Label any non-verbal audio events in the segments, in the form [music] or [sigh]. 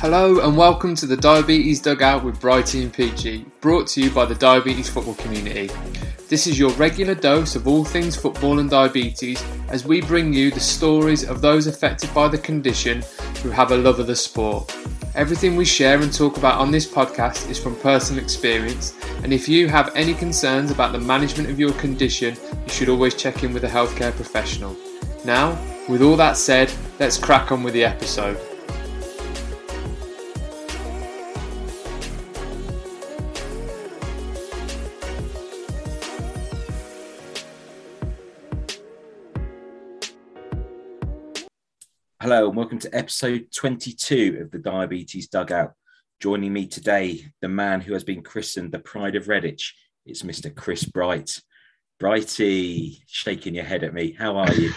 Hello and welcome to the Diabetes Dugout with Brighty and Peachy, brought to you by the diabetes football community. This is your regular dose of all things football and diabetes as we bring you the stories of those affected by the condition who have a love of the sport. Everything we share and talk about on this podcast is from personal experience, and if you have any concerns about the management of your condition, you should always check in with a healthcare professional. Now, with all that said, let's crack on with the episode. Hello and welcome to episode 22 of the Diabetes Dugout. Joining me today, the man who has been christened the pride of Redditch. It's Mr. Chris Bright. Brighty, shaking your head at me. How are you?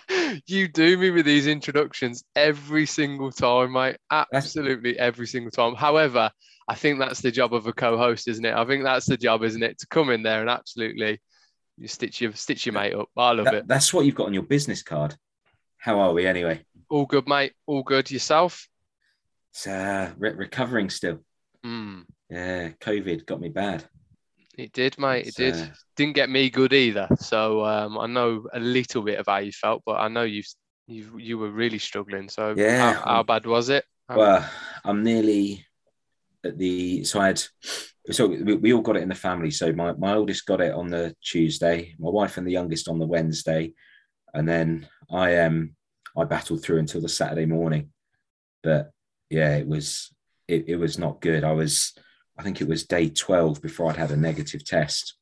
[laughs] you do me with these introductions every single time, mate. Absolutely every single time. However, I think that's the job of a co-host, isn't it? I think that's the job, isn't it? To come in there and absolutely you stitch your stitch your mate up. I love That- it. That's what you've got on your business card. How are we anyway? All good, mate. All good. Yourself? It's uh, re- recovering still. Mm, Yeah, COVID got me bad. it did, mate. It did. uh, Didn't get me good either. So um, I know a little bit of how you felt, but I know you you you were really struggling. So Yeah. how, how bad was it? How- Well, I'm nearly at the so I had so we, we all got it in the family. So my, my oldest got it on the Tuesday, my wife and the youngest on the Wednesday, and then I um I battled through until the Saturday morning. But yeah, it was it, it was not good. I was I think it was day 12 before I'd had a negative test.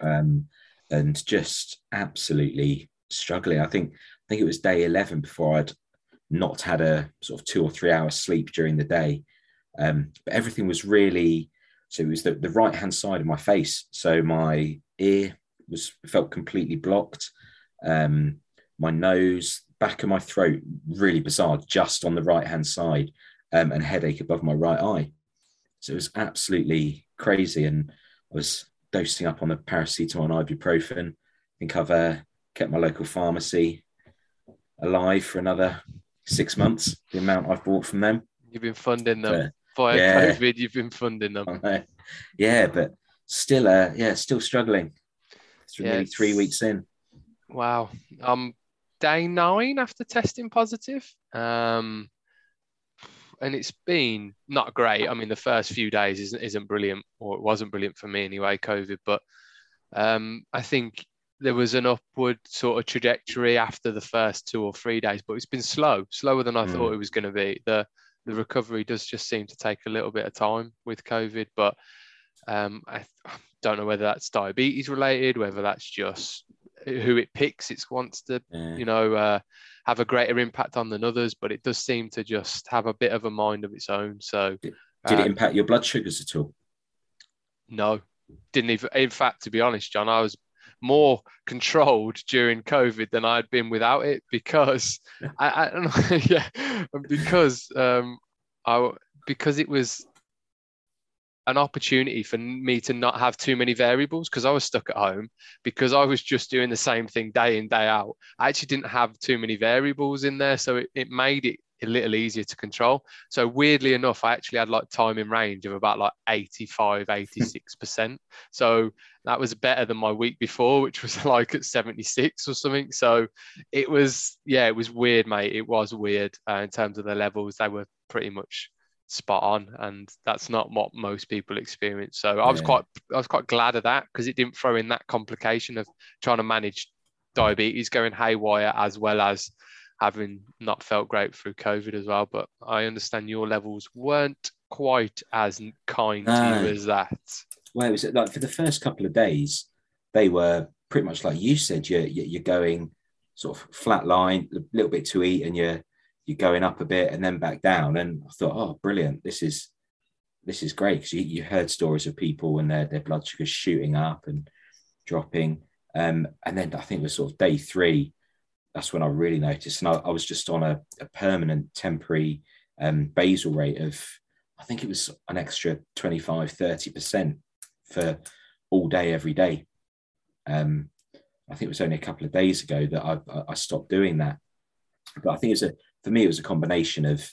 Um and just absolutely struggling. I think I think it was day 11 before I'd not had a sort of two or three hours sleep during the day. Um, but everything was really so it was the, the right hand side of my face. So my ear was felt completely blocked. Um, my nose, back of my throat, really bizarre, just on the right hand side, um, and headache above my right eye. So it was absolutely crazy. And I was dosing up on the paracetamol and ibuprofen. I think I've uh, kept my local pharmacy alive for another six months, the amount I've bought from them. You've been funding them via yeah. COVID. You've been funding them. Yeah, but still, uh, yeah, still struggling. It's Yeah, nearly three weeks in. Wow. Um, day nine after testing positive. Um, and it's been not great. I mean, the first few days isn't isn't brilliant, or it wasn't brilliant for me anyway, COVID. But um, I think there was an upward sort of trajectory after the first two or three days, but it's been slow, slower than I Mm. thought it was going to be. The the recovery does just seem to take a little bit of time with COVID, but um, I don't know whether that's diabetes related, whether that's just who it picks. It wants to Yeah. you know, uh, have a greater impact on than others, but it does seem to just have a bit of a mind of its own. So, Did uh, it impact your blood sugars at all? no, didn't even. In fact, to be honest, John, I was more controlled during COVID than I'd been without it because I, I don't [laughs] know, yeah, because um, I because it was an opportunity for me to not have too many variables because I was stuck at home because I was just doing the same thing day in day out. I actually didn't have too many variables in there, so it, it made it a little easier to control. So weirdly enough, I actually had like time in range of about like 85, 86%. so that was better than my week before, which was [laughs] like at 76 or something. So it was, yeah, it was weird, mate. It was weird uh, in terms of the levels. They were pretty much spot on and that's not what most people experience so i was Yeah. quite i was quite glad of that because it didn't throw in that complication of trying to manage diabetes going haywire as well as having not felt great through covid as well but i understand your levels weren't quite as kind to you as that Well, it was like for the first couple of days, they were pretty much like you said. You're you're going sort of flat line, a little bit to eat, and you're you're going up a bit and then back down. And I thought, oh, brilliant! This is this is great because you, you heard stories of people and their their blood sugars shooting up and dropping. Um, and then I think it was sort of day three. That's when I really noticed, and I, I was just on a, a permanent temporary um, basal rate of, I think it was an extra 25, 30% for all day, every day. Um, I think it was only a couple of days ago that I, I- I stopped doing that. But I think it's a, for me, it was a combination of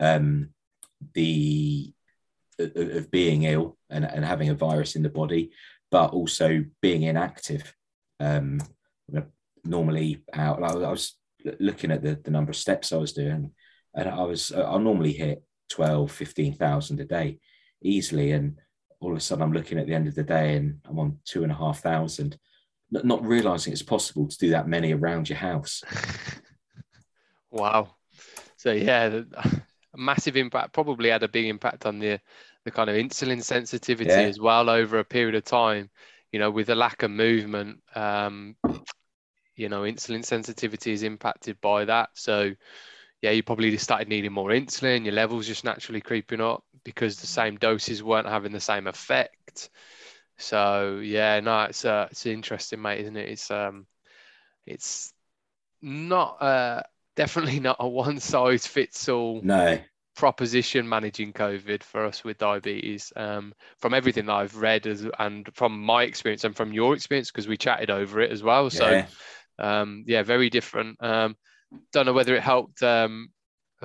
um, the of being ill and, and having a virus in the body, but also being inactive. Um, normally out, I was looking at the, the number of steps I was doing, and I was I normally hit 12, 15,000 a day easily. And all of a sudden, I'm looking at the end of the day and I'm on two and a half thousand, not realizing it's possible to do that many around your house. [laughs] wow. So, yeah, [laughs] a massive impact, probably had a big impact on the, the kind of insulin sensitivity yeah. as well over a period of time. You know, with the lack of movement, um, you know, insulin sensitivity is impacted by that. So, yeah, you probably just started needing more insulin. Your levels just naturally creeping up because the same doses weren't having the same effect. So yeah, no, it's uh, it's interesting, mate, isn't it? It's um, it's not uh, definitely not a one size fits all. No. Proposition managing COVID for us with diabetes. Um, from everything that I've read as, and from my experience and from your experience, because we chatted over it as well. So, yeah, um, yeah very different. Um, don't know whether it helped um,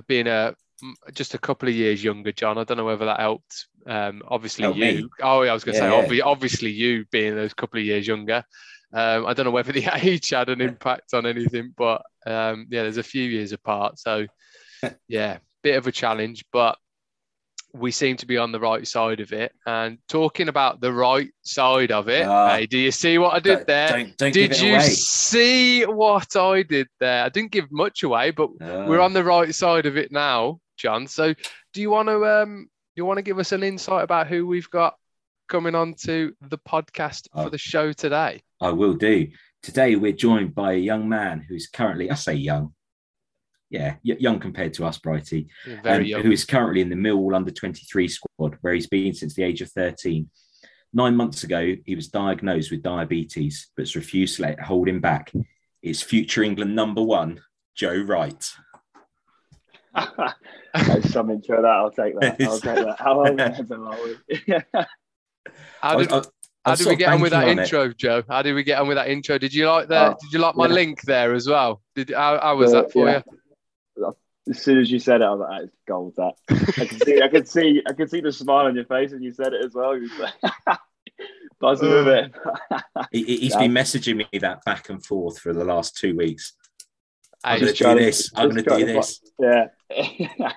being a just a couple of years younger, John. I don't know whether that helped. Um, obviously, Help you. Me. Oh, I was going to yeah, say, yeah. obviously, you being those couple of years younger. Um, I don't know whether the [laughs] age had an impact on anything, but um, yeah, there's a few years apart. So, yeah, bit of a challenge, but we seem to be on the right side of it. And talking about the right side of it, uh, hey, do you see what I did there? Don't, don't did you away. see what I did there? I didn't give much away, but uh, we're on the right side of it now, John. So, do you want to um, you want to give us an insight about who we've got coming on to the podcast for the show today? I will do. Today we're joined by a young man who's currently, I say young, yeah, young compared to us, Brighty, um, who is currently in the Millwall under 23 squad, where he's been since the age of 13. Nine months ago, he was diagnosed with diabetes, but has refused to let it hold him back. It's future England number one, Joe Wright. [laughs] That's some intro that. I'll take that. I'll take that. How long [laughs] [laughs] How did, how did we get on with that on intro, it. Joe? How did we get on with that intro? Did you like that? Oh, did you like my yeah. link there as well? Did how, how was that for yeah. you? as soon as you said it, I was like, "It's gold." That I could see, I could see, I could see the smile on your face when you said it as well. You like, [laughs] buzzing with it. [laughs] he, has been messaging me that back and forth for the last two weeks. I'm going to do this. I'm going to do this. Yeah. [laughs]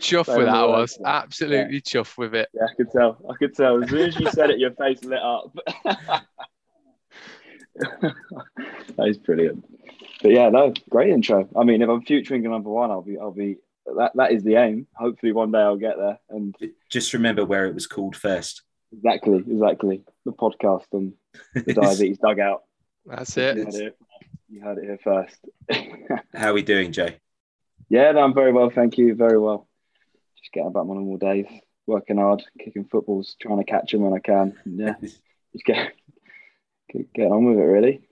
chuff with that I was absolutely yeah. chuff with it. Yeah, I could tell. I could tell. As soon as you said it, your face lit up. [laughs] that is brilliant but yeah, no, great intro. I mean, if I'm future England number one, I'll be, I'll be. That that is the aim. Hopefully, one day I'll get there. And just remember where it was called first. Exactly, exactly. The podcast and the [laughs] diabetes dugout. That's it. You heard it, you heard it here first. [laughs] How are we doing, Jay? Yeah, no, I'm very well, thank you. Very well. Just getting about my normal days, working hard, kicking footballs, trying to catch them when I can. Yeah, [laughs] just get, get get on with it, really.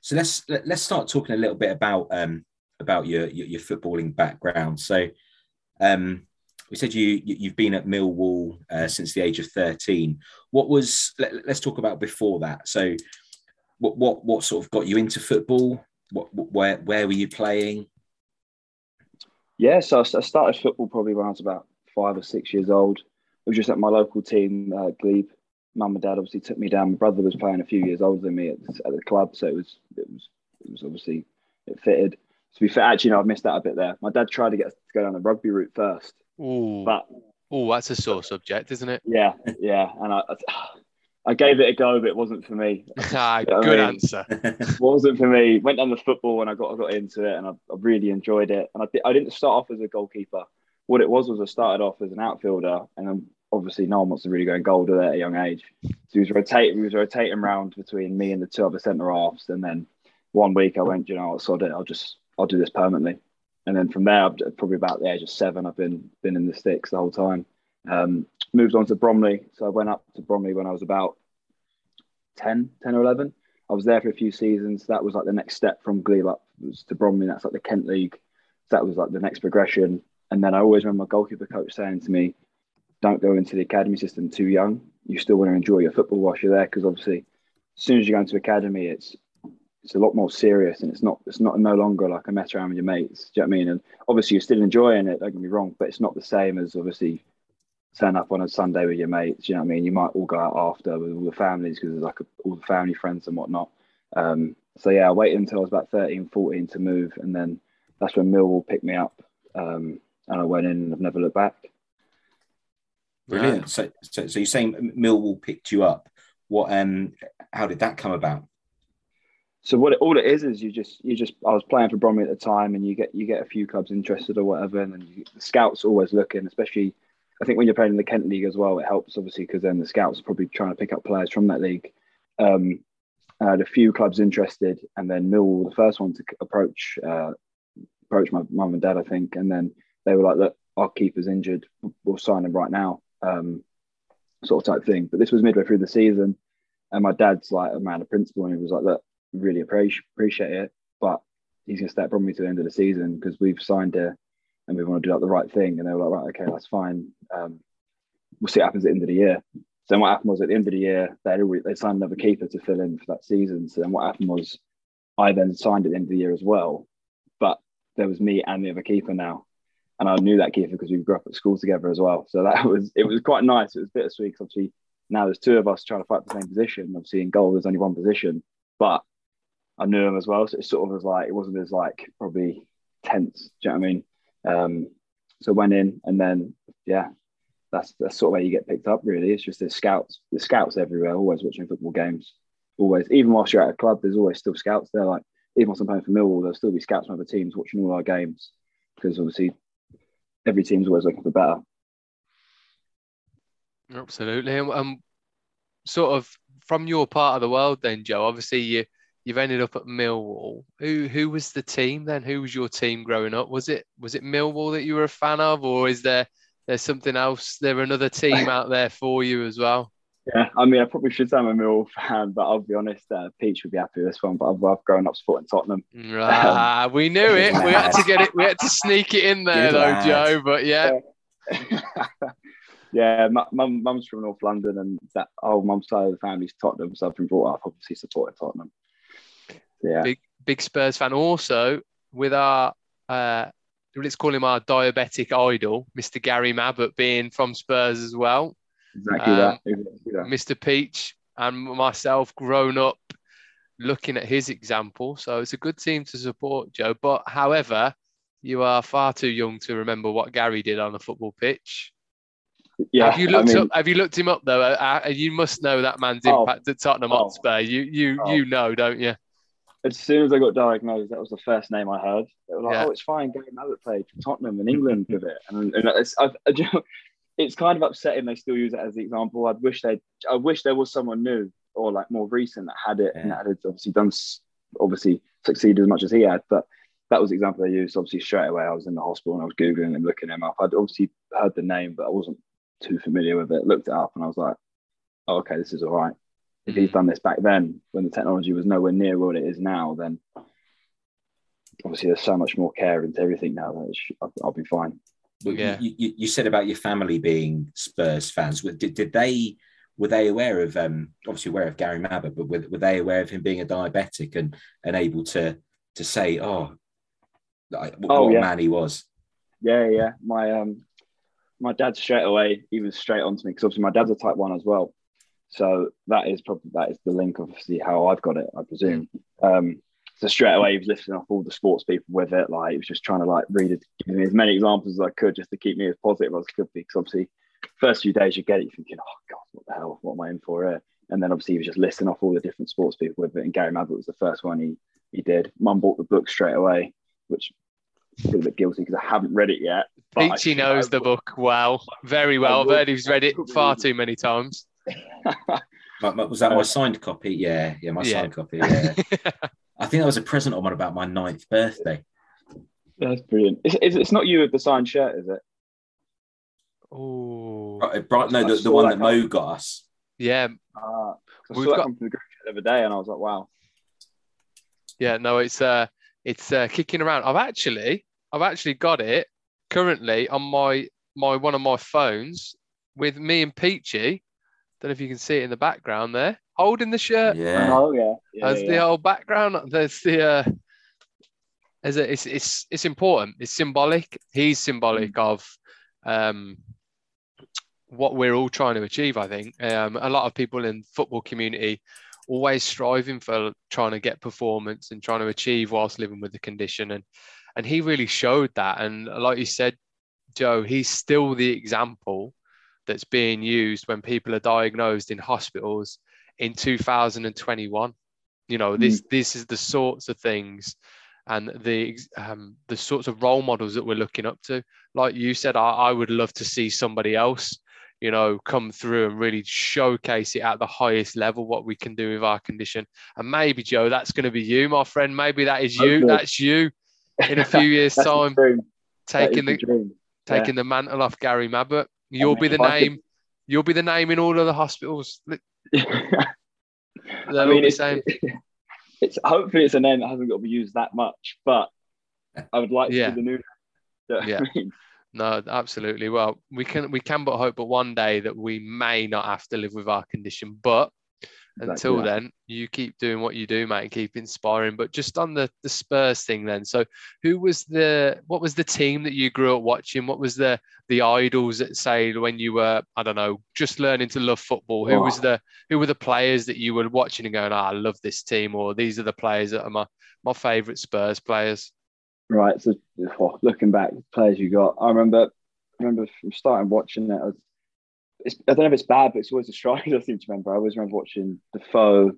So let's let, us let us start talking a little bit about um, about your, your, your footballing background. So um, we said you, you have been at Millwall uh, since the age of thirteen. What was let, us talk about before that. So what what what sort of got you into football? What where where were you playing? Yeah, so I started football probably when I was about five or six years old. It was just at my local team, uh, Glebe, mum and dad obviously took me down. My brother was playing a few years older than me at, at the club, so it was it was it was obviously it fitted. To be fair, actually, no, I've missed out a bit there. My dad tried to get us to go down the rugby route first, Ooh. but oh, that's a sore subject, isn't it? Yeah, yeah, and I. I gave it a go, but it wasn't for me. [laughs] ah, good I mean? answer. [laughs] it wasn't for me. Went down the football and I got I got into it, and I, I really enjoyed it. And I, I didn't start off as a goalkeeper. What it was was I started off as an outfielder, and then obviously no one wants to really go in goal do at a young age. So he was rotating, he was rotating around between me and the two other centre halves. And then one week I went, you know, I'll sod it. I'll just I'll do this permanently. And then from there, probably about the age of seven, I've been been in the sticks the whole time. Um, moved on to Bromley. So I went up to Bromley when I was about 10, 10 or 11. I was there for a few seasons. That was like the next step from Glebe up was to Bromley. That's like the Kent League. So that was like the next progression. And then I always remember my goalkeeper coach saying to me, don't go into the academy system too young. You still want to enjoy your football whilst you're there because obviously, as soon as you go into academy, it's it's a lot more serious and it's not it's not no longer like a mess around with your mates. Do you know what I mean? And obviously you're still enjoying it, don't get me wrong, but it's not the same as obviously turn up on a Sunday with your mates. You know what I mean? You might all go out after with all the families because there's like a, all the family friends and whatnot. Um, so yeah, I waited until I was about 13, 14 to move, and then that's when Millwall picked me up, um, and I went in and I've never looked back. Brilliant. So, so, so you're saying Millwall picked you up? What? Um, how did that come about? So what it, all it is is you just you just I was playing for Bromley at the time, and you get you get a few clubs interested or whatever, and then you, the scouts always looking, especially I think when you're playing in the Kent League as well, it helps obviously because then the scouts are probably trying to pick up players from that league. Um, I had a few clubs interested, and then Millwall, the first one to approach uh, approach my mum and dad, I think, and then they were like, "Look, our keeper's injured. We'll sign him right now," um, sort of type thing. But this was midway through the season, and my dad's like a man of principle, and he was like, "Look, really appreciate appreciate it, but he's going to step from me to the end of the season because we've signed it and we want to do like the right thing." And they were like, "Right, okay, that's fine. Um, we'll see what happens at the end of the year." So then what happened was at the end of the year, they they signed another keeper to fill in for that season. So then what happened was I then signed at the end of the year as well. But there was me and the other keeper now. And I knew that keeper because we grew up at school together as well. So that [laughs] was it was quite nice. It was bittersweet because obviously now there's two of us trying to fight the same position. Obviously in goal there's only one position, but I knew him as well. So it sort of was like it wasn't as like probably tense. Do you know what I mean? Um, so went in and then yeah, that's that's sort of where you get picked up. Really, it's just there's scouts. There's scouts everywhere. Always watching football games. Always, even whilst you're at a club, there's always still scouts there. Like even whilst I'm playing for Millwall, there'll still be scouts from other teams watching all our games because obviously every team's always looking for better. Absolutely, and um, sort of from your part of the world, then Joe. Obviously, you you've ended up at Millwall. Who who was the team then? Who was your team growing up? Was it was it Millwall that you were a fan of, or is there there's something else. There another team [laughs] out there for you as well. Yeah, I mean, I probably should say I'm a Millwall fan, but I'll be honest, uh, Peach would be happy with this one. But I've, I've grown up supporting Tottenham. Ah, um, we knew it. We had to get it. We had to sneak it in there, though. Joe. But yeah. yeah, [laughs] mum, mum's from North London, and that oh, mum's side of the family's Tottenham, so I've been brought up obviously supporting Tottenham. Yeah, big big Spurs fan. Also, with our uh, let's call him our diabetic idol, Mr. Gary Mabbutt, being from Spurs as well. Exactly, um, that. exactly that. Mr. Peach and myself grown up looking at his example. So it's a good team to support, Joe. But however, you are far too young to remember what Gary did on the football pitch. Yeah, have you looked I mean, up? Have you looked him up though? Uh, uh you must know that man's oh, impact at Tottenham oh, Hotspur. You you oh. you know, don't you? As soon as I got diagnosed, that was the first name I heard. They were like, yeah. "Oh, it's fine. Gary Mabbutt played for Tottenham in England with it," and, and it's, I, I, [laughs] it's kind of upsetting they still use it as the example. I'd wish they, I wish there was someone new or like more recent that had it yeah. and that had obviously done, obviously succeeded as much as he had. But that was the example they used. Obviously, straight away, I was in the hospital and I was googling and looking him up. I'd obviously heard the name, but I wasn't too familiar with it. Looked it up and I was like, oh, "Okay, this is all right." If he's done this back then when the technology was nowhere near what it is now, then obviously there's so much more care into everything now that I'll, I'll, be fine. yeah. You, you, you, said about your family being Spurs fans. Did, did they were they aware of um, obviously aware of Gary Mabbutt, but were, were they aware of him being a diabetic and and able to to say, oh, like, oh what yeah. man he was? Yeah, yeah. My um my dad straight away he was straight on to me because obviously my dad's a type one as well. So that is probably that is the link, obviously, how I've got it, I presume. Um, so straight away, he was lifting off all the sports people with it. Like he was just trying to like read it, give me as many examples as I could, just to keep me as positive as I could be. Because obviously, first few days you get it, you're thinking, oh god, what the hell? What am I in for here? And then obviously he was just listing off all the different sports people with it. And Gary Mabbutt was the first one he he did. Mum bought the book straight away, which I feel a bit guilty because I haven't read it yet. Peachy knows the book well, very well. I've heard he's read it far too many times. [laughs] was that my signed copy? Yeah, yeah, my yeah. signed copy. Yeah. [laughs] I think that was a present on about my ninth birthday. That's brilliant. It's, it's, it's not you with the signed shirt, is it? Oh, right, bright, no, the, the one that Mo got us. Yeah, uh, I saw got... from the group the other day, and I was like, wow. Yeah, no, it's uh, it's uh, kicking around. I've actually, I've actually got it currently on my my one of my phones with me and Peachy don't know if you can see it in the background there, holding the shirt. Yeah. Oh yeah. yeah As yeah. the old background, there's the uh, as a, it's it's it's important. It's symbolic. He's symbolic Mm. of um, what we're all trying to achieve. I think um, a lot of people in football community always striving for trying to get performance and trying to achieve whilst living with the condition, and and he really showed that. And like you said, Joe, he's still the example that's being used when people are diagnosed in hospitals in 2021 you know this this is the sorts of things and the um, the sorts of role models that we're looking up to. Like you said I, I would love to see somebody else you know come through and really showcase it at the highest level what we can do with our condition. And maybe joe that's going to be you my friend. Maybe that is you. Hopefully. that's you in a [laughs] few years time dream. That is taking the dream. taking the mantle off gary mabbutt you'll be the I could- name you'll be the name in all of the hospitals [laughs] They'll I mean, it's, [laughs] it's hopefully it's a name that hasn't got to be used that much, but I would like to Yeah. see the new. name. Yeah. I mean, No, absolutely. Well, we can we can but hope, but one day that we may not have to live with our condition. But Exactly until then, you keep doing what you do, mate, and keep inspiring. But just on the the Spurs thing, then. So, who was the what was the team that you grew up watching? What was the the idols that say when you were I don't know just learning to love football? Who was Oh. the who were the players that you were watching and going, oh, I love this team, or these are the players that are my my favourite Spurs players. right. So oh, looking back, players you got, I remember. I remember from starting watching it. I, was, I don't know if it's bad, but it's always the strikers [laughs] I seem to remember. I always remember watching Defoe,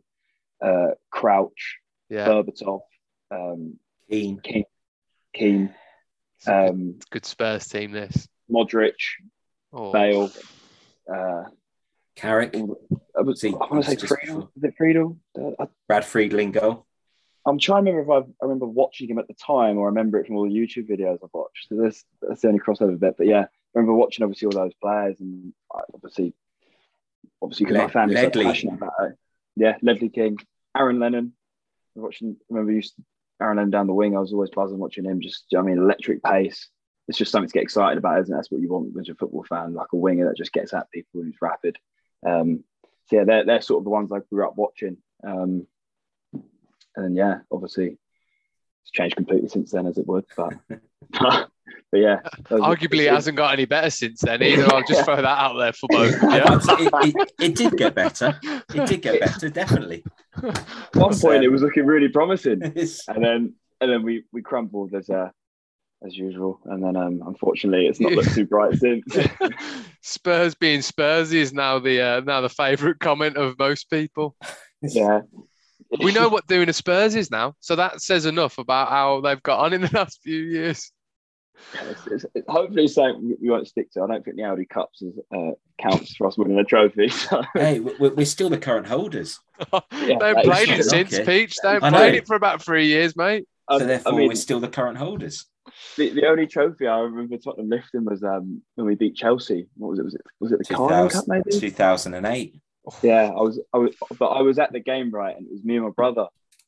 uh, Crouch, Yeah, Berbatov, um, Keane. King, Keane, it's a good, um, good Spurs team. This. Modric, Oh. Bale. Uh, Carrick. I was, See, I want to say Friedel. Is it Friedel? Uh, I, Brad Friedling goal. I'm trying to remember if I've, I remember watching him at the time or I remember it from all the YouTube videos I've watched. So that's, that's the only crossover bit. But yeah, I remember watching obviously all those players and obviously, obviously because Le- my family's so passionate about it. Yeah, Ledley King, Aaron Lennon. I was Watching, remember used Aaron Lennon down the wing. I was always buzzing watching him. Just, I mean, electric pace. It's just something to get excited about, isn't it? That's what you want as a football fan, like a winger that just gets at people who's rapid. Um, so yeah, they're, they're sort of the ones I grew up watching. Um, and then yeah, obviously it's changed completely since then, as it would. But [laughs] but, yeah, Arguably, it hasn't got any better since then either. I'll just throw that out there for both. Yeah. it, it, it did get better. It did get better, definitely. At one point, it was looking really promising, [laughs] and then and then we we crumbled as uh, as usual. And then um, unfortunately, it's not looked too bright since. [laughs] Spurs being Spursy is now the uh, now the favourite comment of most people. yeah, We know what doing a Spurs is now, so that says enough about how they've got on in the last few years. It's, it's, it's hopefully something we- we won't stick to. I don't think the Audi Cups is, uh, counts for us winning a trophy. [laughs] So. hey, we're, we're still the current holders. [laughs] they haven't that is played it since Okay. Peach. They haven't I played it for about three years, mate. So Um, therefore, I mean, we're still the current holders. the, the only trophy I remember Tottenham lifting was um, when we beat Chelsea. What was it? Was it was it the Carling Cup maybe? 2008. Yeah, I was, I was, but I was at the game right, and it was me and my brother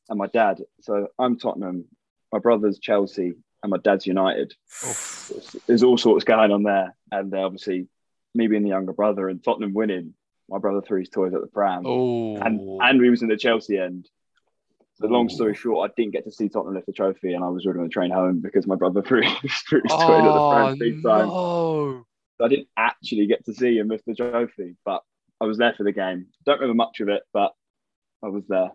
and my dad. So I'm Tottenham, my brother's Chelsea, and my dad's United. There's, all sorts going on there, and uh, obviously me being the younger brother and Tottenham winning, my brother threw his toys at the pram, Oh, and and we was in the Chelsea end. So long Ooh. story short, I didn't get to see Tottenham lift the trophy, and I was already on the train home because my brother threw, [laughs] threw his toys at the oh pram big time. no. So I didn't actually get to see him lift the trophy, but I was there for the game. Don't remember much of it, but I was there.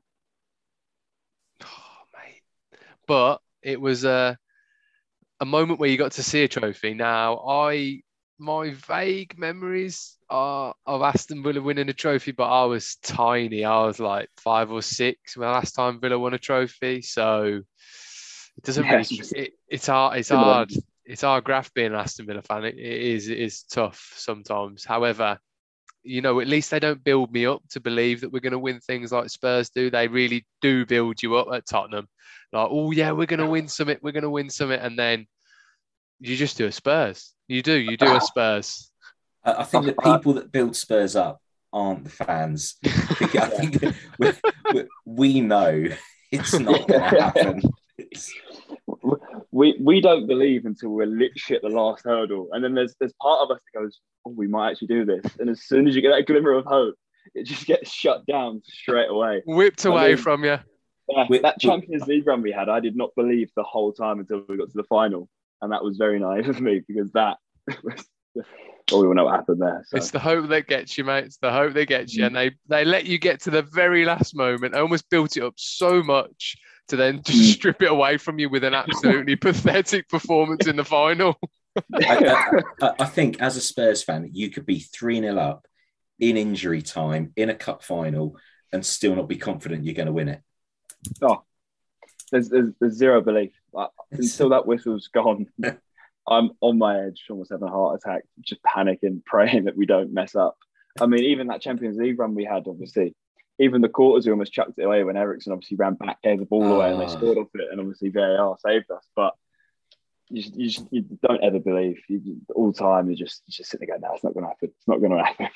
[sighs] Oh, mate. But it was a a moment where you got to see a trophy. Now, I my vague memories are of Aston Villa winning a trophy, but I was tiny. I was like five or six when the last time Villa won a trophy. So it doesn't Yeah, really. It, it's hard. It's hard. It's hard graph being an Aston Villa fan. It, it is. It is tough sometimes. However, you know, at least they don't build me up to believe that we're going to win things like Spurs do. They really do build you up at Tottenham. Like, oh yeah, we're going to win something. We're going to win something, and then you just do a Spurs. You do. You do a Spurs. I, I think the people that build Spurs up aren't the fans. [laughs] I think that we, we, we know it's not [laughs] going to happen. It's, We we don't believe until we're literally at the last hurdle, and then there's there's part of us that goes, "Oh, we might actually do this." And as soon as you get that glimmer of hope, it just gets shut down straight away. Whipped I away mean- from you. Yeah, We- that we- Champions League run we had, I did not believe the whole time until we got to the final, and that was very naive of me because that [laughs] was. Well, we all know what happened there. So. It's the hope that gets you, mate. It's the hope that gets Mm. you. And they, they let you get to the very last moment, I almost built it up so much to then just Mm. strip it away from you with an absolutely [laughs] pathetic performance in the final. I, I, I think as a Spurs fan, you could be 3 0 up in injury time in a cup final and still not be confident you're going to win it. Oh, there's, there's, there's zero belief Like, until that whistle's gone. [laughs] I'm on my edge, almost having a heart attack, just panicking, praying that we don't mess up. I mean, even that Champions League run we had, obviously, even the quarters we almost chucked it away when Eriksen obviously ran back, gave the ball away, and they Ah. scored off it, and obviously VAR saved us. But you, just, you, just, you don't ever believe. You, all time, you just you just sitting there going, "No, it's not going to happen. It's not going [laughs] to happen."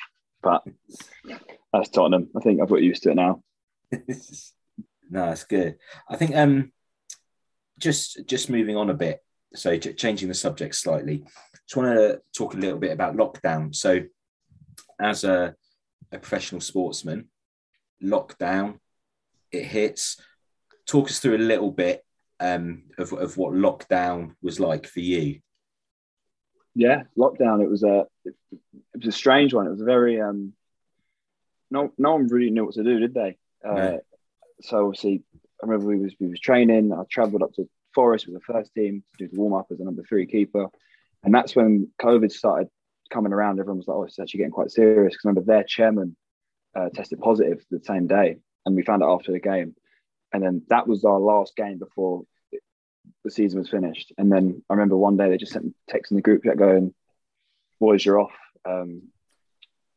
But that's Tottenham. I think I've got used to it now. [laughs] no, it's good. I think um, just just moving on a bit. So ch- changing the subject slightly. Just want to talk a little bit about lockdown. So, as a, a professional sportsman, lockdown it hits. Talk us through a little bit um, of of what lockdown was like for you. yeah, lockdown. It was a it, was a strange one. It was a very um, no no one really knew what to do, did they? Uh, No. So obviously, I remember we was we was training. I travelled up to Forest with the first team to do the warm up as a number three keeper, and that's when COVID started coming around. Everyone was like, "Oh, it's actually getting quite serious." Because remember, their chairman uh, tested positive the same day, and we found out after the game. And then that was our last game before the season was finished. And then I remember one day they just sent text in the group chat going, "Boys, you're off. Um,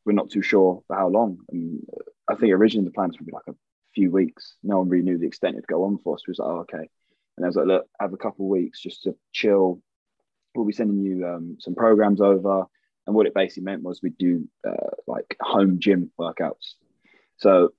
we're not too sure for how long." And I think originally the plan was probably like a few weeks. No one really knew the extent it'd go on for. So we was like, "Oh, okay." And I was like, "Look, have a couple of weeks just to chill. We'll be sending you um, some programs over." And what it basically meant was we'd do uh, like home gym workouts. So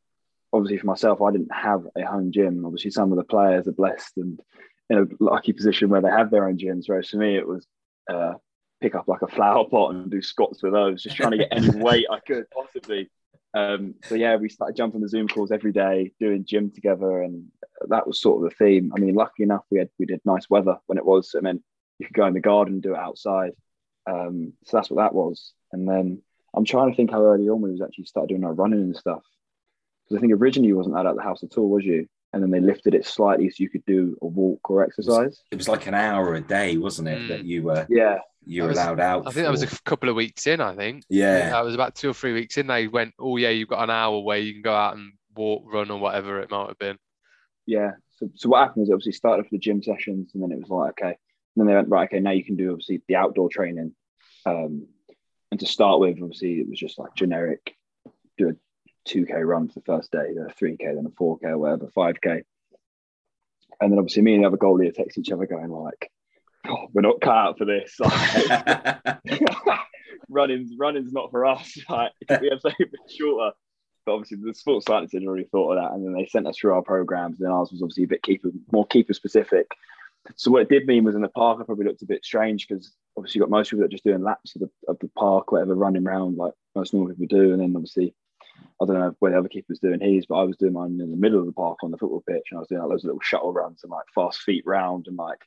obviously for myself, I didn't have a home gym. Obviously, some of the players are blessed and in a lucky position where they have their own gyms. Whereas for me, it was uh, pick up like a flower pot and do squats with those, just trying to get any weight I could possibly. Um, so yeah, we started jumping the Zoom calls every day, doing gym together, and that was sort of the theme. I mean, lucky enough, we had we did nice weather when it was. So it meant you could go in the garden do it outside. Um, so that's what that was. And then I'm trying to think how early on we was actually started doing our running and stuff. Because I think originally you wasn't allowed out of the house at all, was you? And then they lifted it slightly so you could do a walk or exercise. It was like an hour a day, wasn't it? Mm. That you were Yeah, you were was- allowed out. I think that was a couple of weeks in, I think. yeah. That was about two or three weeks in. They went, oh, yeah, you've got an hour where you can go out and walk, run, or whatever it might have been. yeah. So, so what happened was obviously started for the gym sessions, and then it was like okay. And then they went right, okay. Now you can do obviously the outdoor training. Um, and to start with, obviously it was just like generic, do a two k run for the first day, then a three k, then a four k, or whatever, five k. And then obviously me and the other goalie text each other going like, oh, "We're not cut out for this." [laughs] [laughs] Running's running's not for us. [laughs] Like, we have something a bit shorter. But obviously, the sports science had already thought of that, and then they sent us through our programs. And ours was obviously a bit keeper, more keeper specific. So what it did mean was in the park, I probably looked a bit strange because obviously you got most people that are just doing laps of the, of the park, whatever, running around like most normal people do. And then obviously, I don't know where the other keeper was doing his, but I was doing mine in the middle of the park on the football pitch, and I was doing like, loads of little shuttle runs and like fast feet round and like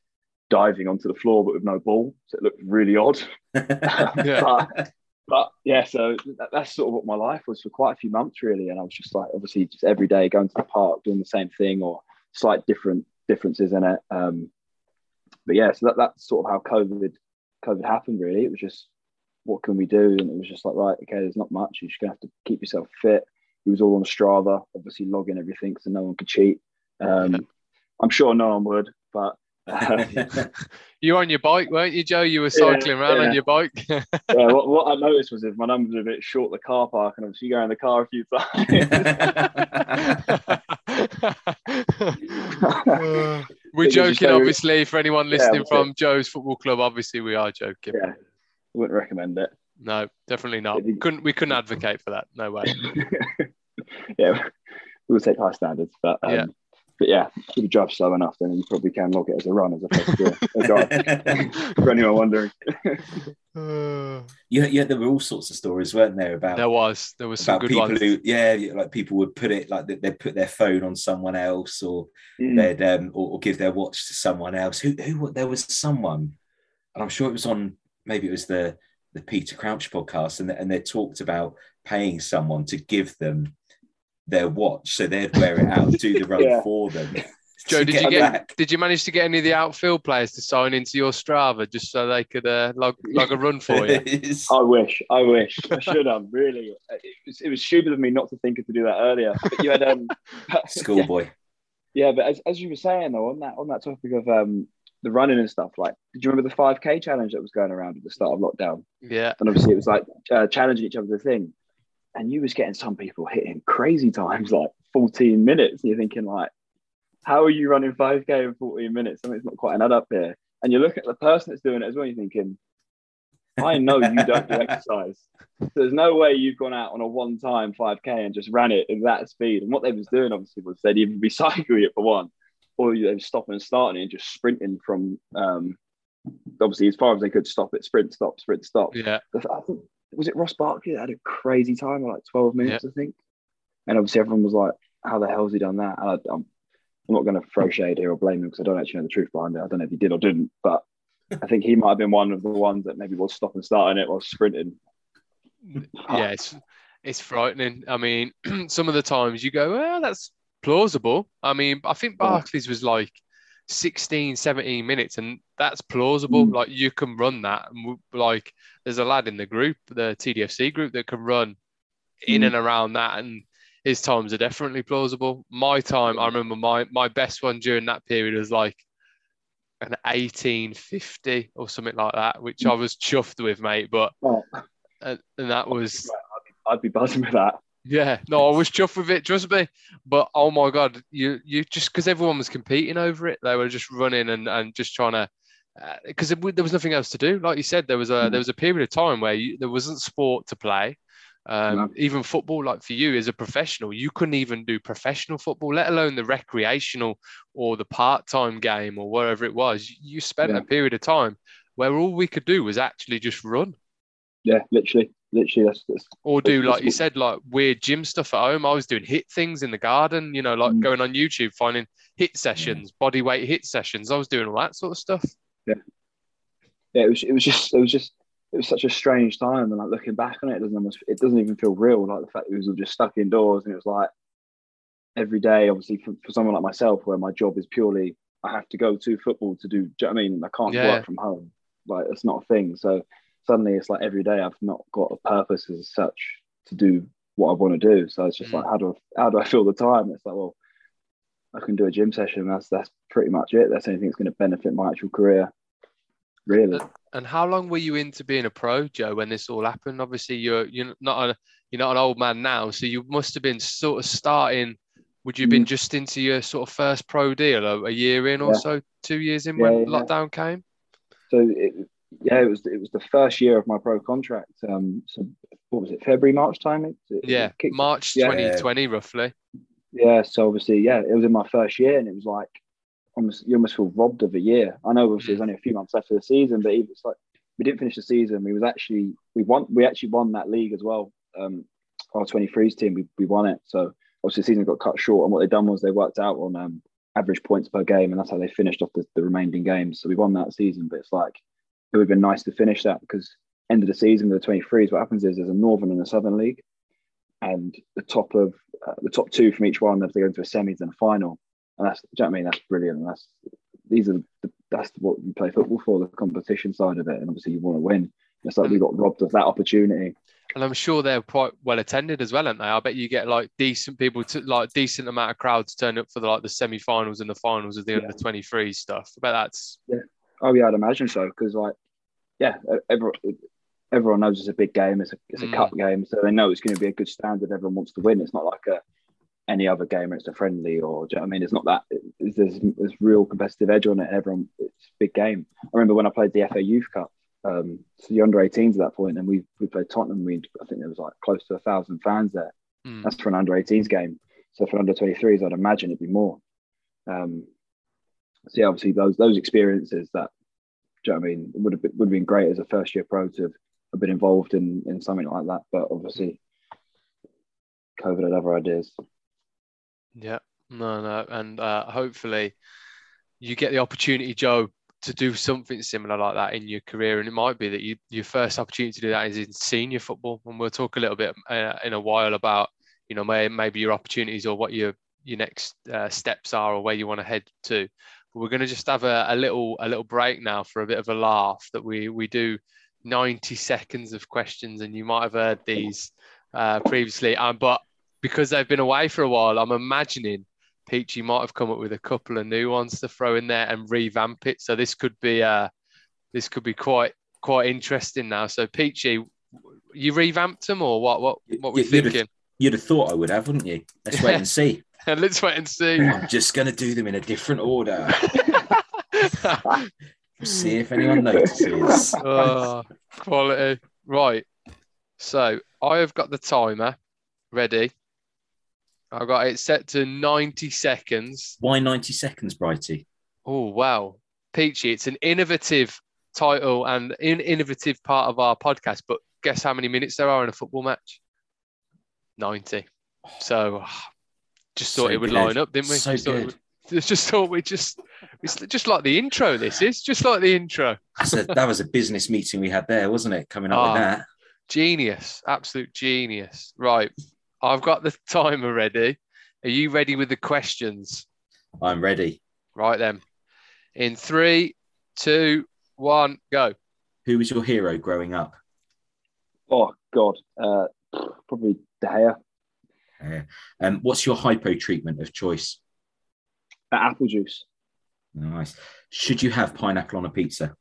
diving onto the floor, but with no ball. So it looked really odd. [laughs] [laughs] Yeah. but, but yeah, so that, that's sort of what my life was for quite a few months, really. And I was just like, obviously, just every day going to the park, doing the same thing or slight different differences in it. Um, but yeah, so that, that's sort of how COVID COVID happened. Really, it was just what can we do, and it was just like right, okay, there's not much. You're just gonna have to keep yourself fit. It was all on Strava, obviously logging everything, so no one could cheat. Um, Yeah. I'm sure no one would, but. Uh, [laughs] You were on your bike, weren't you, Joe? You were Yeah, cycling around yeah. on your bike. [laughs] yeah, what, what I noticed was if my numbers were a bit short, the car park, and obviously you go in the car a few times. [laughs] [laughs] we're It was just joking, obviously, for anyone listening that's from Joe's football club. Obviously, we are joking. yeah, wouldn't recommend it. No, definitely not. It Couldn't we couldn't advocate for that? No way. [laughs] yeah, we'll take high standards, but um, Yeah. But yeah, if you drive slow enough, then you probably can log it as a run as opposed to a, a [laughs] drive. For anyone wondering. Uh, yeah, yeah, there were all sorts of stories, weren't there, about there was there was some about good people ones. who, yeah, yeah, like people would put it like they- they'd put their phone on someone else, or Mm. they'd um, or, or give their watch to someone else. Who, who? There was someone, and I'm sure it was on. Maybe it was the the Peter Crouch podcast, and and they talked about paying someone to give them their watch, so they'd wear it out, do the [laughs] run Yeah. for them. [laughs] Joe, [laughs] to did you get back. did you manage to get any of the outfield players to sign into your Strava just so they could uh, log log a run for you? I wish, I wish, I should have really. It was, it was stupid of me not to think of to do that earlier. But you had um, Schoolboy. Yeah, but as, as you were saying though, on that on that topic of um the running and stuff, like, did you remember the five k challenge that was going around at the start of lockdown? Yeah, And obviously, it was like uh, challenging each other the thing, and you was getting some people hitting crazy times, like fourteen minutes. And you're thinking like, how are you running five k in fourteen minutes? Something's not quite an add up here. And you look at the person that's doing it as well. You're thinking, I know you don't do [laughs] exercise. There's no way you've gone out on a one-time 5k and just ran it at that speed. And what they was doing, obviously, was they'd even be [laughs] cycling it for one, or they were stopping and starting and just sprinting from, um, obviously, as far as they could stop it, sprint, stop, sprint, stop. yeah. Was it Ross Barkley that had a crazy time of like 12 minutes, I think. And obviously, everyone was like, "How the hell's he done that?" And I, I'm, I'm not going to throw shade here or blame him because I don't actually know the truth behind it. I don't know if he did or didn't, but I think he might have been one of the ones that maybe was stop and starting it or sprinting. [laughs] yeah, it's it's frightening. I mean, [clears throat] some of the times you go, well, that's plausible. I mean, I think. Barkley's was like 16, 17 minutes, and that's plausible. Mm. Like you can run that. And we- like there's a lad in the group, the TDFC group, that can run in Mm. and around that, and his times are definitely plausible. My time, I remember my my best one during that period was like an 1850 or something like that, which I was chuffed with, mate. But Oh, and, and that was I'd be buzzing with that. Yeah, no, I was chuffed with it, trust me. But oh my god, you you just because everyone was competing over it, they were just running and, and just trying to because there was nothing else to do. Like you said, there was a Mm. there was a period of time where you, there wasn't sport to play. Um, No. Even football, like for you as a professional, you couldn't even do professional football, let alone the recreational or the part time game or whatever it was. You spent Yeah. a period of time where all we could do was actually just run Yeah, literally, literally. That's, that's or do That's like you said like weird gym stuff at home i was doing HIIT things in the garden you know like Mm. going on youtube finding HIIT sessions body weight HIIT sessions i was doing all that sort of stuff yeah, yeah it was it was just it was just it was such a strange time and like looking back on it, it doesn't almost it doesn't even feel real. Like the fact that we was all just stuck indoors and it was like every day, obviously for, for someone like myself where my job is purely I have to go to football to do, do you know what I mean? I can't Yeah. work from home. Like it's not a thing. So suddenly it's like every day I've not got a purpose as such to do what I want to do. So it's just Mm. like how do I how do I fill the time? It's like, well, I can do a gym session. That's that's pretty much it. That's anything that's going to benefit my actual career. Really. and how long were you into being a pro joe when this all happened obviously you're you're not a you're not an old man now so you must have been sort of starting would you have been just into your sort of first pro deal a, a year in or Mm. Yeah. so two years in Yeah, when yeah. lockdown came So it, yeah, it was it was the first year of my pro contract. Um, so what was it? February, March time. It, it yeah kicked- march Yeah. 2020 roughly Yeah. So obviously, yeah, it was in my first year, and it was like almost you almost feel robbed of a year. I know obviously there's only a few months left of the season, but it's like we didn't finish the season. We was actually we won we actually won that league as well. Um, our 23s team we, we won it. So obviously the season got cut short, and what they done was they worked out on um, average points per game, and that's how they finished off the, the remaining games. So we won that season, but it's like it would have been nice to finish that because end of the season with the 23s, what happens is there's a northern and a southern league, and the top of uh, the top two from each one, if they go into a semis and a final, and that's do you know what I mean? That's brilliant. And that's these are the, that's what you play football for, the competition side of it, and obviously you want to win. It's like we got robbed of that opportunity. and I'm sure they're quite well attended as well, aren't they? I bet you get like decent people to like decent amount of crowds turn up for the like the semi-finals and the finals of the Yeah. under 23 stuff. I bet that's Oh yeah, I'd imagine so because like yeah, everyone everyone knows it's a big game. It's a it's a Mm. cup game, so they know it's going to be a good standard. Everyone wants to win. It's not like a any other game where it's a friendly or you know I mean. It's not that. It's, there's there's real competitive edge on it. Everyone, it's a big game. I remember when I played the FA Youth Cup. Um, so the under 18s at that point, and we we played Tottenham. We I think there was like close to a thousand fans there. mm, That's for an under 18s game. So for under 23s, I'd imagine it'd be more. Um, yeah, obviously those those experiences that do you know I mean would have been, would have been great as a first year pro to have, been involved in in something like that. But obviously, COVID had other ideas. Yeah, no, no, and uh, hopefully you get the opportunity, Joe, to do something similar like that in your career, and it might be that you, your first opportunity to do that is in senior football. And we'll talk a little bit uh, in a while about you know maybe your opportunities or what your your next uh, steps are or where you want to head to. But we're going to just have a, a little a little break now for a bit of a laugh that we we do 90 seconds of questions, and you might have heard these uh, previously, um, but because they've been away for a while, I'm imagining Peachy might have come up with a couple of new ones to throw in there and revamp it. So this could be uh this could be quite quite interesting now. So Peachy, you revamped them or what? What what we You- you'd thinking? have, you'd have thought I would have, wouldn't you? Let's wait and [laughs] see. [laughs] Let's wait and see. I'm just going to do them in a different order. [laughs] see if anyone notices. [laughs] oh, quality. Right. So I have got the timer ready. I've got it set to 90 seconds. Why 90 seconds, Brighty? Oh, wow. Peachy, it's an innovative title and an innovative part of our podcast. But guess how many minutes there are in a football match? 90. So ah, just thought So it would good. line up, didn't we? So just, thought good. would- [laughs] just thought we just, it's just like the intro, this is just like the intro. That's a, that was a business meeting we had there, wasn't it? Coming up Ah. with that. Genius, absolute genius. Right. I've got the timer ready. Are you ready with the questions? I'm ready. Right then. In three, two, one, go. Who was your hero growing up? Oh God, uh, probably De Gea. Um, what's your hypo treatment of choice? Uh, apple juice. Nice. Should you have pineapple on a pizza?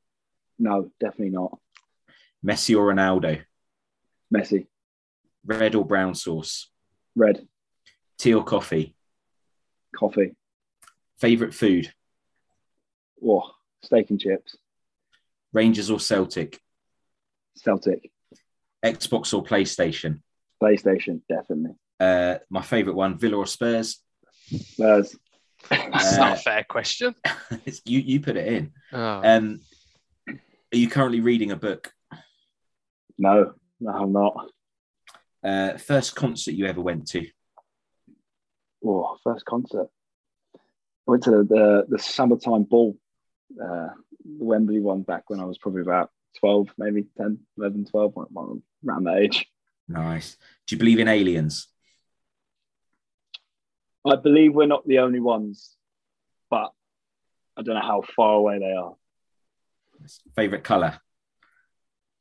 No, definitely not. Messi or Ronaldo? Messi. Red or brown sauce? Red. Tea or coffee? Coffee. Favorite food? Oh, steak and chips. Rangers or Celtic? Celtic. Xbox or PlayStation? PlayStation. Definitely. Uh, my favorite one, Villa or Spurs? Spurs. [laughs] That's Uh, not a fair question. [laughs] It's- you you put it in. Oh, Um, are you currently reading a book? no, no, I'm not. Uh, first concert you ever went to? Oh, first concert. I went to the the, the summertime ball, uh, the Wembley one back when I was probably about 12, maybe 10, 11, 12, one- one- around that age. Nice. Do you believe in aliens? I believe we're not the only ones, but I don't know how far away they are. Favorite color?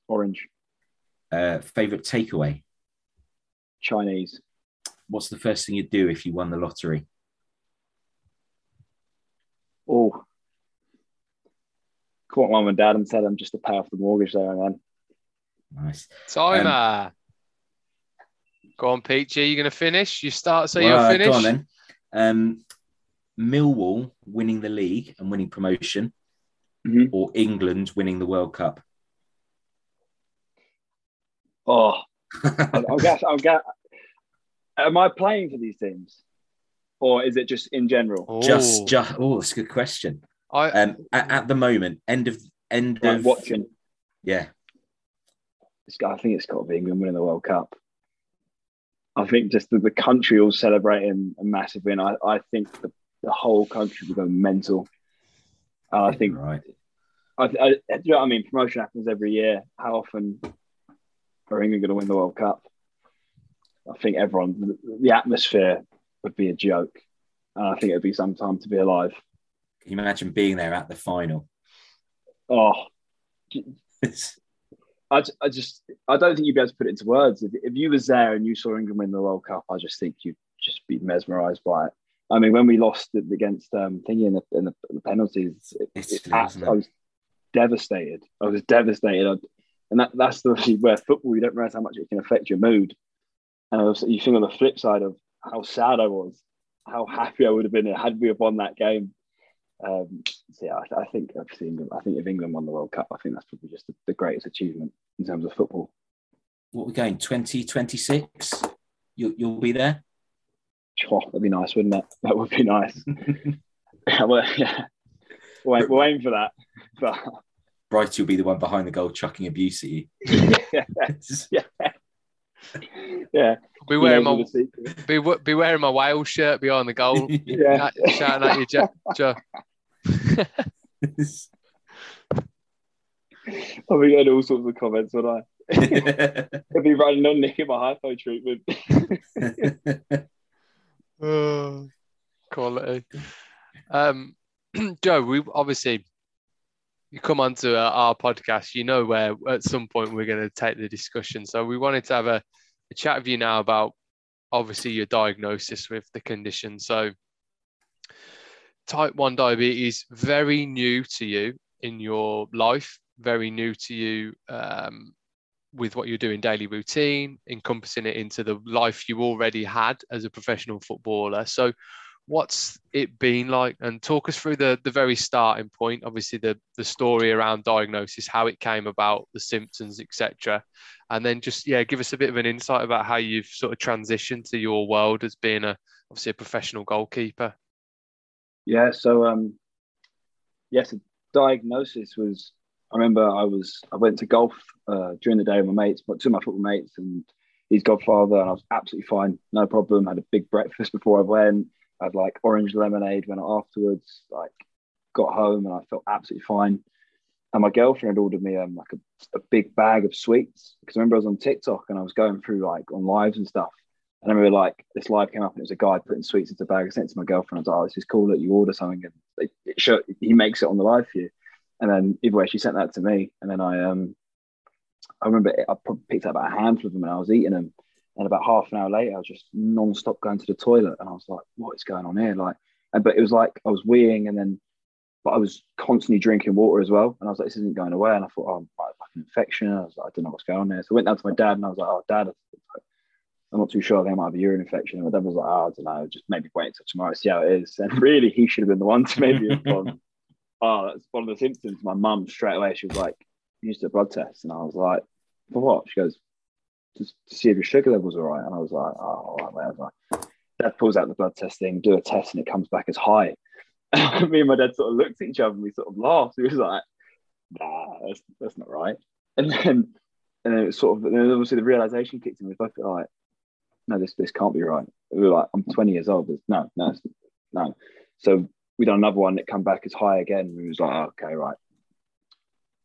Orange, Uh, favorite takeaway? Chinese. What's the first thing you'd do if you won the lottery? Oh, caught mum and dad and tell them just to pay off the mortgage there and then. Nice. timer. go on, Peachy. You're going to finish? You start, so Well, you're finished. Go on then. Um, Millwall winning the league and winning promotion, Mhm. or England winning the World Cup? Oh, I, [laughs] I guess I'll get. Am I playing for these teams, or is it just in general? Oh, just, just. Oh, that's a good question. I, Um, at, at the moment, end of end Like of watching, Yeah, it's, got- I think it's got to be England winning the World Cup. I think just the, the country all celebrating a massive win. I, I think the, the whole country will go mental. And I think right. I, I, do you know what I mean? Promotion happens every year. How often are England going to win the World Cup? I think everyone, the, the atmosphere would be a joke. And I think it'd be some time to be alive. Can you imagine being there at the final? Oh, [laughs] I, I just, I don't think you'd be able to put it into words. If, if you was there and you saw England win the World Cup, I just think you'd just be mesmerised by it. I mean, when we lost it against um, thingy in the, in the, the penalties, it, it- wasn't? I was devastated. I was devastated, I, and that, that's the [laughs] where football you don't realize how much it can affect your mood. And also, you think on the flip side of how sad I was, how happy I would have been had we have won that game. Um, so yeah, I, I think obviously England, I think if England won the World Cup, I think that's probably just the, the greatest achievement in terms of football. what we're going 2026? You, you'll be there. Oh, that'd be nice, wouldn't it? That would be nice. [laughs] well, yeah, we'll aim, we'll aim for that. But Brighty will be the one behind the goal chucking abuse at you. [laughs] yeah, [laughs] yeah, [laughs] yeah. Be wearing my all be, be wearing my Wales shirt behind the goal, [laughs] Yeah, shouting at you, Joe. Joe. I'll be getting all sorts of comments, would I? [laughs] I'll be running on Nick in my hypo treatment. Oh, quality. Um, [clears throat] Joe, we obviously you come onto uh, our podcast. You know where at some point we're going to take the discussion. So we wanted to have a, a chat with you now about obviously your diagnosis with the condition. So type one diabetes very new to you in your life, very new to you um, with what you're doing daily routine, encompassing it into the life you already had as a professional footballer. So, what's it been like? And talk us through the the very starting point. Obviously, the the story around diagnosis, how it came about, the symptoms, etc. And then just yeah, give us a bit of an insight about how you've sort of transitioned to your world as being a obviously a professional goalkeeper. Yeah, so um, yes, the diagnosis was. I remember I was I went to golf uh, during the day with my mates, but two of my football mates and his godfather, and I was absolutely fine, no problem. Had a big breakfast before I went. Had like orange lemonade when I afterwards. Like got home and I felt absolutely fine. And my girlfriend had ordered me um, like a, a big bag of sweets because I remember I was on TikTok and I was going through like on lives and stuff. And I remember like this live came up and it was a guy putting sweets into a bag. I sent it to my girlfriend. I was like, oh, this is cool that you order something and it, it show, he makes it on the live for you. And then either way, she sent that to me. And then I um I remember I picked up about a handful of them and I was eating them. And about half an hour later, I was just non-stop going to the toilet. And I was like, what is going on here? Like, and but it was like I was weeing and then but I was constantly drinking water as well. And I was like, this isn't going away. And I thought, oh, I might have like an infection. I was like, I don't know what's going on there. So I went down to my dad and I was like, oh, dad, I'm not too sure. I might have a urine infection. And my dad was like, oh, I don't know, just maybe wait until tomorrow, see how it is. And [laughs] really, he should have been the one to maybe have gone, oh, [laughs] that's one of the symptoms. My mum straight away, she was like, you used a blood test. And I was like, for what? She goes, just to see if your sugar levels are right. And I was like, oh, all right, mate. I was like, dad pulls out the blood test thing, do a test, and it comes back as high. [laughs] Me and my dad sort of looked at each other and we sort of laughed. He was like, nah, that's, that's not right. And then, and then it was sort of, then obviously the realization kicked in. We both were like, no, this this can't be right. We were like, I'm 20 years old. There's, no, no, no. So we done another one that come back as high again. We was like, oh, okay, right.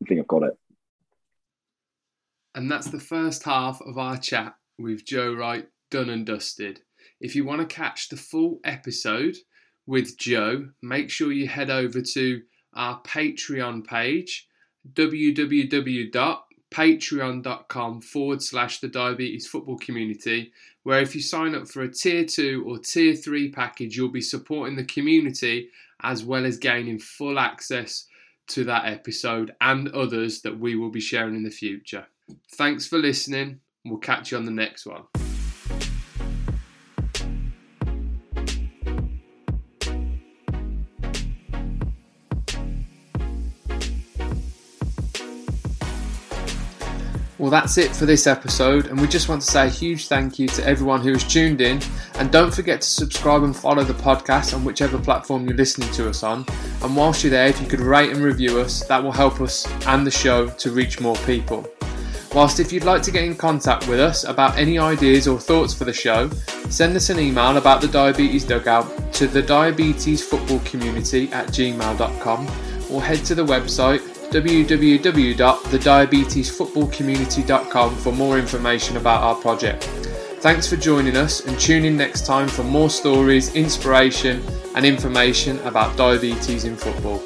I think I've got it. And that's the first half of our chat with Joe Wright done and dusted. If you want to catch the full episode with Joe, make sure you head over to our Patreon page, www.patreon.com forward slash the diabetes football community, where if you sign up for a tier two or tier three package, you'll be supporting the community as well as gaining full access to that episode and others that we will be sharing in the future. Thanks for listening. We'll catch you on the next one. Well, that's it for this episode, and we just want to say a huge thank you to everyone who has tuned in. And don't forget to subscribe and follow the podcast on whichever platform you're listening to us on. And whilst you're there, if you could rate and review us, that will help us and the show to reach more people. Whilst if you'd like to get in contact with us about any ideas or thoughts for the show, send us an email about the Diabetes Dugout to the Diabetes Football Community at gmail.com or head to the website www.thediabetesfootballcommunity.com for more information about our project. Thanks for joining us and tune in next time for more stories, inspiration, and information about diabetes in football.